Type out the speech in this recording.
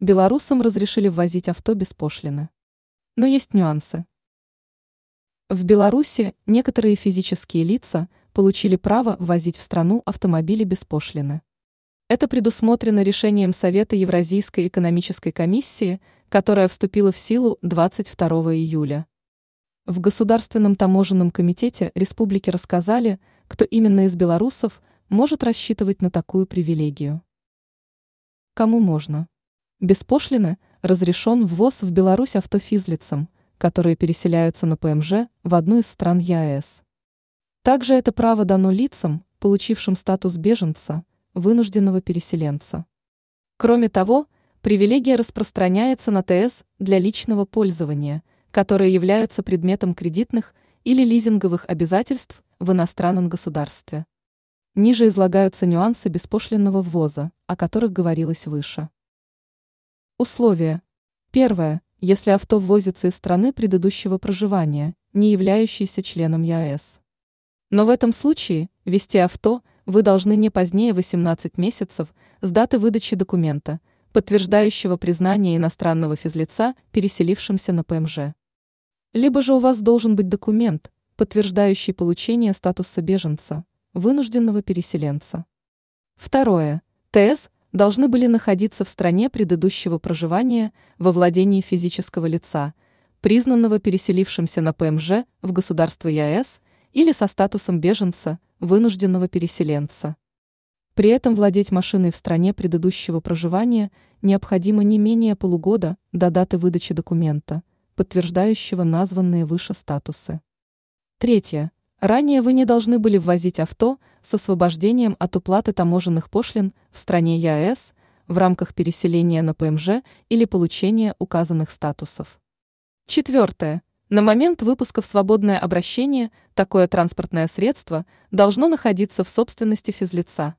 белорусам разрешили ввозить авто без пошлины. Но есть нюансы. В Беларуси некоторые физические лица получили право ввозить в страну автомобили без пошлины. Это предусмотрено решением Совета Евразийской экономической комиссии, которая вступила в силу 22 июля. В Государственном таможенном комитете республики рассказали, кто именно из белорусов может рассчитывать на такую привилегию. Кому можно? Без пошлины разрешен ввоз в Беларусь автофизлицам, которые переселяются на ПМЖ в одну из стран ЕАЭС. Также это право дано лицам, получившим статус беженца – вынужденного переселенца. Кроме того, привилегия распространяется на ТС для личного пользования, которые являются предметом кредитных или лизинговых обязательств в иностранном государстве. Ниже излагаются нюансы беспошлинного ввоза, о которых говорилось выше. Условия. Первое. Если авто ввозится из страны предыдущего проживания, не являющейся членом ЯЭС. Но в этом случае вести авто – вы должны не позднее 18 месяцев с даты выдачи документа, подтверждающего признание иностранного физлица, переселившимся на ПМЖ. Либо же у вас должен быть документ, подтверждающий получение статуса беженца, вынужденного переселенца. Второе. ТС должны были находиться в стране предыдущего проживания во владении физического лица, признанного переселившимся на ПМЖ в государство ЯС или со статусом беженца, вынужденного переселенца. При этом владеть машиной в стране предыдущего проживания необходимо не менее полугода до даты выдачи документа, подтверждающего названные выше статусы. Третье. Ранее вы не должны были ввозить авто с освобождением от уплаты таможенных пошлин в стране ЕАЭС в рамках переселения на ПМЖ или получения указанных статусов. Четвертое. На момент выпуска в свободное обращение такое транспортное средство должно находиться в собственности физлица.